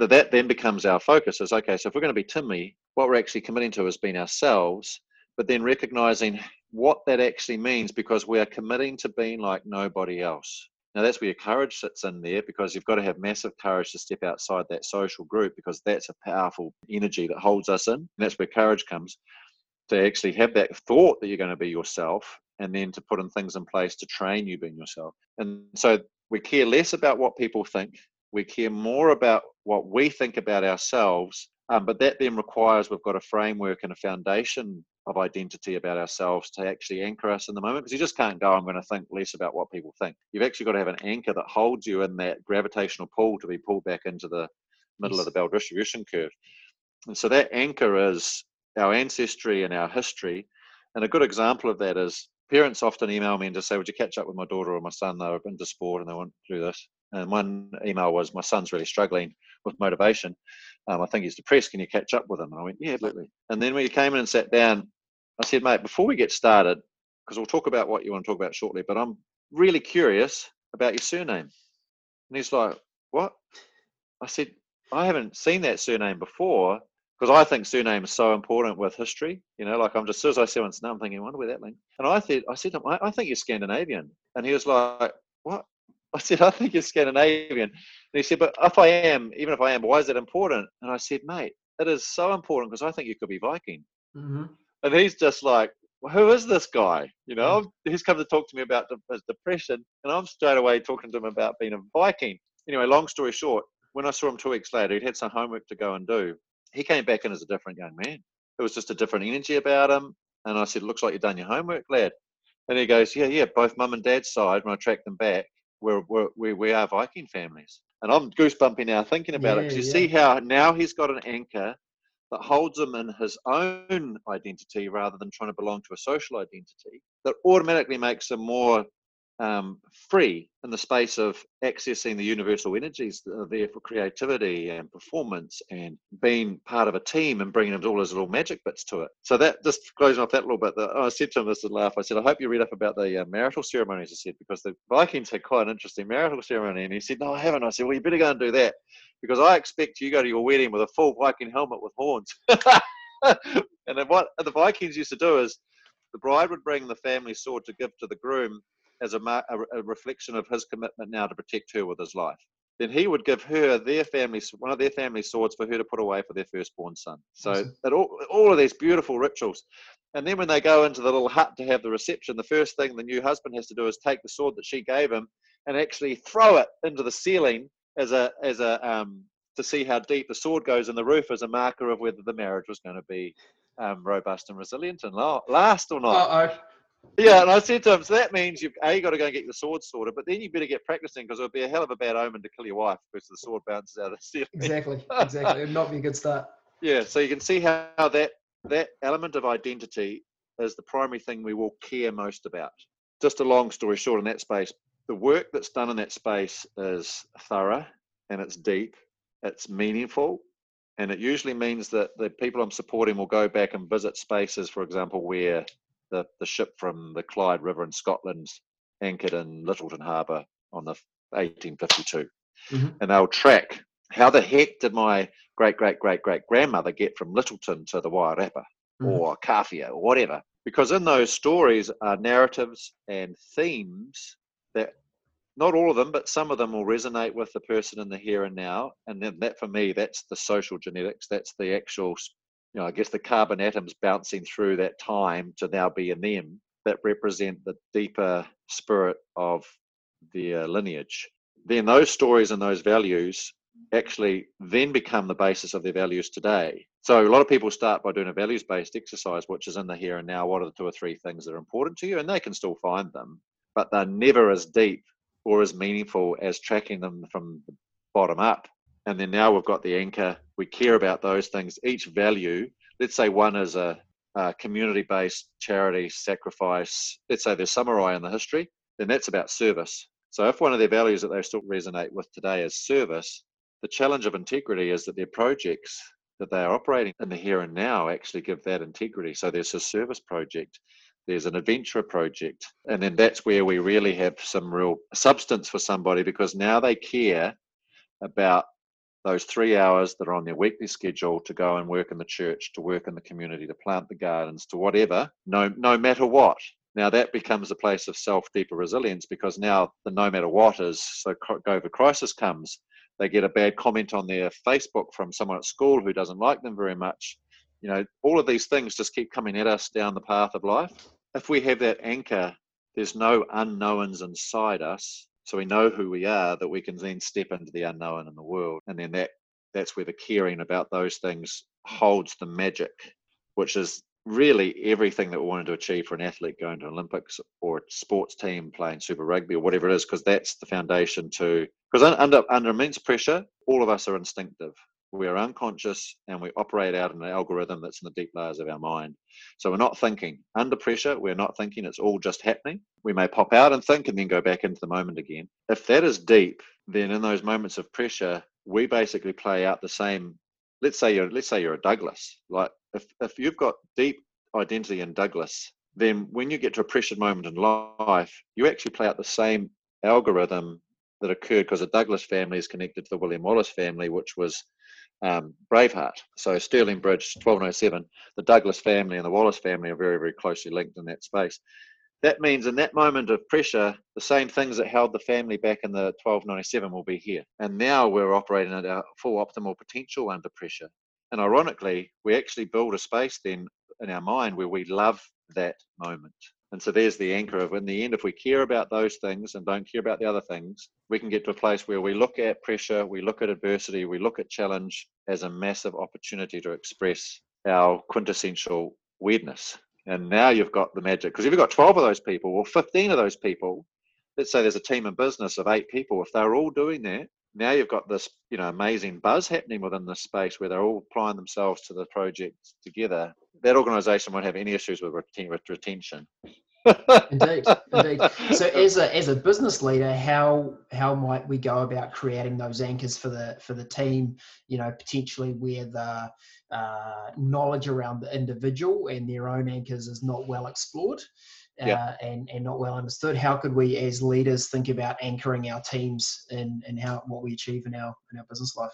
But that then becomes our focus is okay, so if we're going to be Timmy, what we're actually committing to is being ourselves, but then recognizing what that actually means because we are committing to being like nobody else. Now that's where your courage sits in there because you've got to have massive courage to step outside that social group because that's a powerful energy that holds us in. And that's where courage comes to actually have that thought that you're going to be yourself and then to put in things in place to train you being yourself. And so we care less about what people think. We care more about what we think about ourselves. Um, but that then requires we've got a framework and a foundation of identity about ourselves to actually anchor us in the moment because you just can't go, I'm going to think less about what people think. You've actually got to have an anchor that holds you in that gravitational pull to be pulled back into the middle of the bell distribution curve. And so that anchor is our ancestry and our history. And a good example of that is parents often email me and just say, Would you catch up with my daughter or my son? They're into sport and they want to do this. And one email was, My son's really struggling with motivation. Um, I think he's depressed. Can you catch up with him? And I went, Yeah, absolutely. And then when you came in and sat down, I said, Mate, before we get started, because we'll talk about what you want to talk about shortly, but I'm really curious about your surname. And he's like, What? I said, I haven't seen that surname before because I think surname is so important with history. You know, like I'm just as soon as I see one's name, I'm thinking, I wonder where that link. And I said, I said I think you're Scandinavian. And he was like, What? I said, I think you're Scandinavian. And he said, But if I am, even if I am, why is that important? And I said, Mate, it is so important because I think you could be Viking. Mhm. And he's just like, well, who is this guy? You know, he's come to talk to me about his depression, and I'm straight away talking to him about being a Viking. Anyway, long story short, when I saw him two weeks later, he'd had some homework to go and do. He came back in as a different young man. It was just a different energy about him. And I said, Looks like you've done your homework, lad. And he goes, Yeah, yeah, both mum and dad's side, when I tracked them back, we're, we're, we, we are Viking families. And I'm goosebumpy now thinking about it because you yeah. see how now he's got an anchor that holds him in his own identity rather than trying to belong to a social identity that automatically makes him more um, free in the space of accessing the universal energies that are there for creativity and performance and being part of a team and bringing all those little magic bits to it. So that just closing off that little bit, that I said to him this to laugh. I said, I hope you read up about the uh, marital ceremonies. I said because the Vikings had quite an interesting marital ceremony, and he said, No, I haven't. I said, Well, you better go and do that because I expect you go to your wedding with a full Viking helmet with horns. and what the Vikings used to do is the bride would bring the family sword to give to the groom as a, mar- a, a reflection of his commitment now to protect her with his life. Then he would give her their family one of their family swords for her to put away for their firstborn son. So Awesome. all, all of these beautiful rituals. And then when they go into the little hut to have the reception, the first thing the new husband has to do is take the sword that she gave him and actually throw it into the ceiling as a as a um, to see how deep the sword goes in the roof as a marker of whether the marriage was going to be um, robust and resilient and last or not. Uh-oh. Yeah, and I said to him, so that means you've a got to go and get your sword sorted, but then you better get practicing because it would be a hell of a bad omen to kill your wife because the sword bounces out of the ceiling. Exactly. Exactly. It'd not be a good start. Yeah, so you can see how that that element of identity is the primary thing we will care most about. Just a long story short, in that space, the work that's done in that space is thorough and it's deep, it's meaningful, and it usually means that the people I'm supporting will go back and visit spaces, for example, where the, the ship from the Clyde River in Scotland anchored in Lyttelton Harbour on the 1852 Mhm. and they'll track how the heck did my great great great great grandmother get from Lyttelton to the Wairarapa mm-hmm. or Kawhia or whatever. Because in those stories are narratives and themes that not all of them, but some of them will resonate with the person in the here and now. And then that for me, that's the social genetics. That's the actual, you know, I guess the carbon atoms bouncing through that time to now be in them that represent the deeper spirit of their uh, lineage. Then those stories and those values actually then become the basis of their values today. So a lot of people start by doing a values based exercise, which is in the here and now. What are the two or three things that are important to you? And they can still find them, but they're never as deep or as meaningful as tracking them from the bottom up. And then now we've got the anchor. We care about those things. Each value, let's say one is a, a community based charity sacrifice. Let's say there's samurai in the history, then that's about service. So if one of their values that they still resonate with today is service, the challenge of integrity is that their projects that they are operating in the here and now actually give that integrity. So there's a service project, there's an adventure project, and then that's where we really have some real substance for somebody because now they care about those three hours that are on their weekly schedule to go and work in the church, to work in the community, to plant the gardens, to whatever, no, no matter what. Now that becomes a place of self deeper resilience because now the no matter what is so COVID crisis comes, they get a bad comment on their Facebook from someone at school who doesn't like them very much. You know, all of these things just keep coming at us down the path of life. If we have that anchor, there's no unknowns inside us, so we know who we are. That we can then step into the unknown in the world, and then that that's where the caring about those things holds the magic, which is really everything that we wanted to achieve for an athlete going to Olympics or a sports team playing Super Rugby or whatever it is, because that's the foundation to. Because under under immense pressure, all of us are instinctive. We are unconscious and we operate out in an algorithm that's in the deep layers of our mind. So we're not thinking. Under pressure, we're not thinking. It's all just happening. We may pop out and think and then go back into the moment again. If that is deep, then in those moments of pressure, we basically play out the same let's say you're let's say you're a Douglas. Like if if you've got deep identity in Douglas, then when you get to a pressured moment in life, you actually play out the same algorithm that occurred because the Douglas family is connected to the William Wallace family, which was um, Braveheart. So Stirling Bridge, 1207, the Douglas family and the Wallace family are very, very closely linked in that space. That means in that moment of pressure, the same things that held the family back in the 1297 will be here. And now we're operating at our full optimal potential under pressure. And ironically, we actually build a space then in our mind where we love that moment. And so there's the anchor of in the end, if we care about those things and don't care about the other things, we can get to a place where we look at pressure, we look at adversity, we look at challenge as a massive opportunity to express our quintessential weirdness. And now you've got the magic because if you've got 12 of those people or 15 of those people let's say there's a team in business of eight people if they're all doing that now you've got this you know amazing buzz happening within this space where they're all applying themselves to the project together that organization won't have any issues with, retention indeed, indeed. So, as a as a business leader, how how might we go about creating those anchors for the for the team? You know, potentially where the uh, knowledge around the individual and their own anchors is not well explored. Uh, yeah. and, and not well understood. How could we, as leaders, think about anchoring our teams and, and how what we achieve in our in our business life?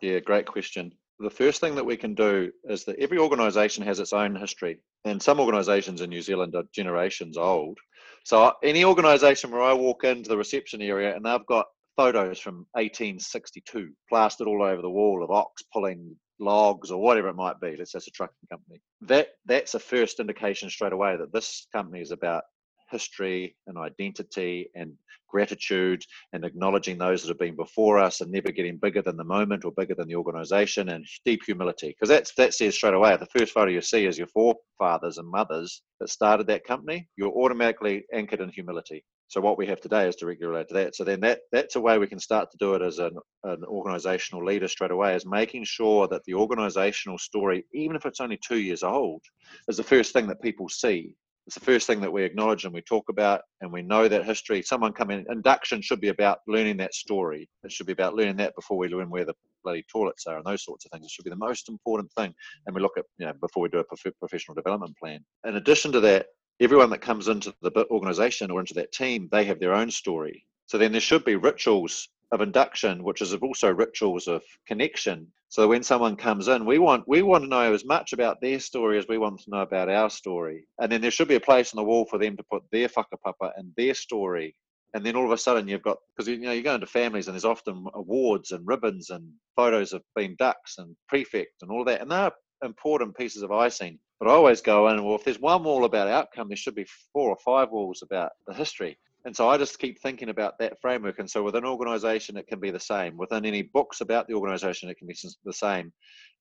Yeah, great question the first thing that we can do is that every organization has its own history and some organizations in new zealand are generations old so any organization where i walk into the reception area and they've got photos from 1862 plastered all over the wall of ox pulling logs or whatever it might be let's say it's a trucking company that that's a first indication straight away that this company is about history and identity and gratitude and acknowledging those that have been before us and never getting bigger than the moment or bigger than the organization and deep humility. Because that's that says straight away the first photo you see is your forefathers and mothers that started that company. You're automatically anchored in humility so what we have today is directly related to that. So then that that's a way we can start to do it as an, an organizational leader straight away is making sure that the organizational story even if it's only two years old is the first thing that people see. It's the first thing that we acknowledge and we talk about and we know that history. Someone coming induction should be about learning that story. It should be about learning that before we learn where the bloody toilets are and those sorts of things. It should be the most important thing. And we look at you know before we do a prof- professional development plan. In addition to that everyone that comes into the organization or into that team they have their own story so then there should be rituals of induction, which is also rituals of connection. So when someone comes in, we want we want to know as much about their story as we want to know about our story. And then there should be a place on the wall for them to put their whakapapa and their story. And then all of a sudden you've got because you know you go into families and there's often awards and ribbons and photos of being dux and prefect and all that, and they're important pieces of icing. But I always go in, well, if there's one wall about outcome, there should be four or five walls about the history. And so I just keep thinking about that framework. And so within an organization, it can be the same. Within any books about the organization, it can be the same.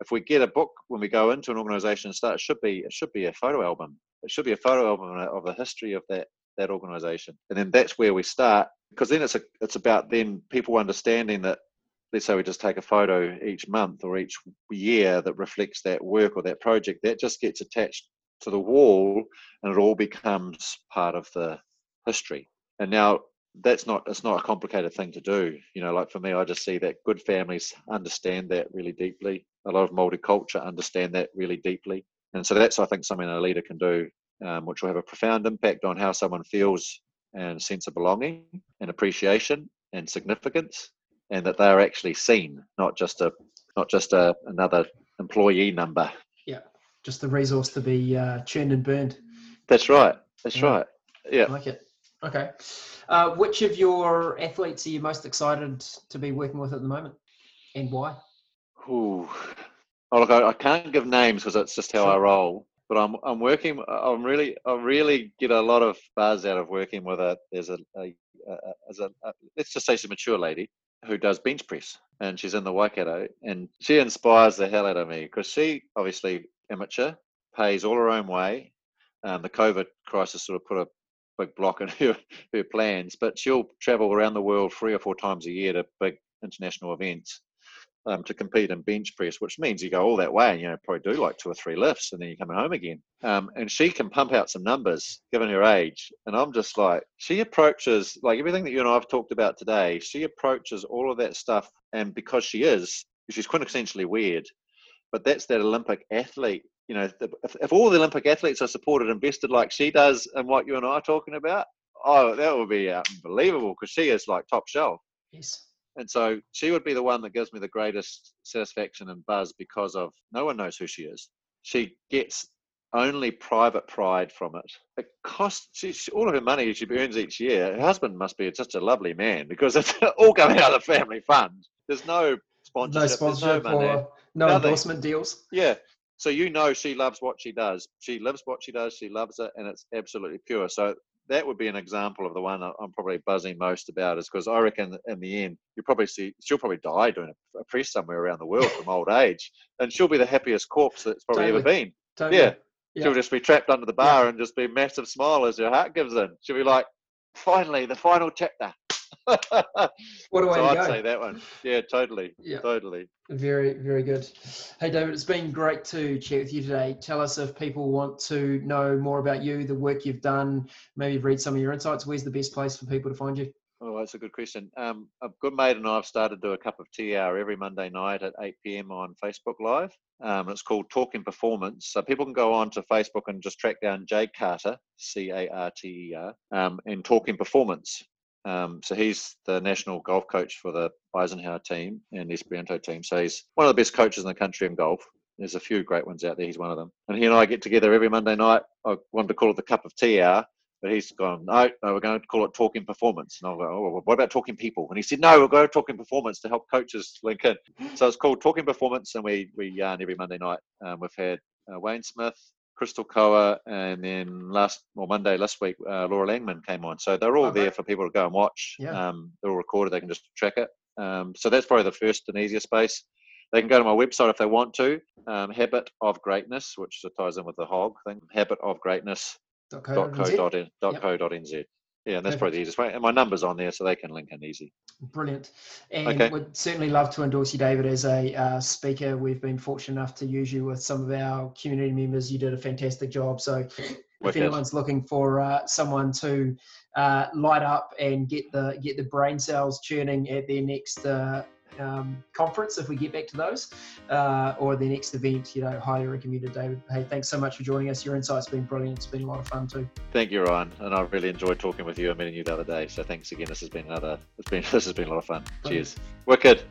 If we get a book when we go into an organization and start, it should be it should be a photo album. It should be a photo album of the history of that that organization. And then that's where we start because then it's a it's about then people understanding that let's say we just take a photo each month or each year that reflects that work or that project that just gets attached to the wall and it all becomes part of the history. And now that's not it's not a complicated thing to do. You know like for me i just see that good families understand that really deeply. A lot of multiculture understand that really deeply. And so that's i think something a leader can do um, which will have a profound impact on how someone feels and sense of belonging and appreciation and significance and that they are actually seen not just a not just a another employee number yeah just the resource to be uh, churned and burned that's right that's yeah. right yeah I like it Okay. Uh, which of your athletes are you most excited to be working with at the moment, and why? Ooh. Oh, look, I, I can't give names because it's just how sure. I roll. But I'm I'm working. I'm really I really get a lot of buzz out of working with a. There's a, a, a, a let's just say she's a mature lady who does bench press, and she's in the Waikato, and she inspires the hell out of me because she obviously amateur, pays all her own way. Um, the COVID crisis sort of put a big block in her, her plans, but she'll travel around the world three or four times a year to big international events um, to compete in bench press, which means you go all that way and you know probably do like two or three lifts and then you're coming home again. Um, and she can pump out some numbers given her age. And I'm just like, she approaches like everything that you and I have talked about today. She approaches all of that stuff, and because she is, she's quintessentially weird. But that's that Olympic athlete you know, if, if all the Olympic athletes are supported, invested like she does in what you and I are talking about, oh, that would be unbelievable because she is like top shelf. Yes. And so she would be the one that gives me the greatest satisfaction and buzz because of no one knows who she is. She gets only private pride from it. It costs she, all of her money she earns each year. Her husband must be just a lovely man because it's all coming out of the family fund. There's no sponsorship. No sponsorship no or no endorsement deals. Yeah, so you know she loves what she does. She loves what she does. She loves it, and it's absolutely pure. So that would be an example of the one I'm probably buzzing most about, is because I reckon in the end you probably see she'll probably die doing a press somewhere around the world from old age, and she'll be the happiest corpse that's probably totally. ever been. Totally. Yeah. yeah. She'll just be trapped under the bar yeah. and just be massive smile as her heart gives in. She'll be like, finally, the final chapter. what do I? So I'd go. say that one. Yeah, totally. Yeah. Totally. Very, very good. Hey, David, it's been great to chat with you today. Tell us if people want to know more about you, the work you've done, maybe read some of your insights. Where's the best place for people to find you? Oh, that's a good question. Um, a good mate and I have started to do a cup of tea hour every Monday night at 8 p.m. on Facebook Live. Um, it's called Talking Performance. So people can go on to Facebook and just track down Jay Carter, C A R T E R, um, and Talking Performance. Um, so he's the national golf coach for the Eisenhower team and the Espirito Santo team. So he's one of the best coaches in the country in golf. There's a few great ones out there. He's one of them. And he and I get together every Monday night. I wanted to call it the cup of tea hour, but he's gone, no, no, we're going to call it talking performance. And I go, oh, what about talking people? And he said, no, we're going to talking performance to help coaches link in. So it's called talking performance, and we we yarn every Monday night. Um, we've had uh, Wayne Smith, Crystal Kaua, and then last or Monday last week, uh, Laura Langman came on. So they're all there for people to go and watch. Yeah. Um, they're all recorded. They can just track it. Um, so that's probably the first and easiest space. They can go to my website if they want to. Um, Habit of Greatness, which ties in with the hog thing. Habit of Greatness.co.nz. Yep. Yeah, and that's Perfect. probably the easiest way. And my number's on there, so they can link in easy. Brilliant. And okay. would certainly love to endorse you, David, as a uh, speaker. We've been fortunate enough to use you with some of our community members. You did a fantastic job. So if anyone's looking for uh, someone to uh, light up and get the get the brain cells churning at their next uh, um, conference if we get back to those, uh, or the next event. You know, highly recommended, David. Hey, thanks so much for joining us. Your insight's been brilliant. It's been a lot of fun too. Thank you, Ryan, and I really enjoyed talking with you and meeting you the other day. So thanks again. This has been another. It's been this has been a lot of fun. Brilliant. Cheers. Wicked.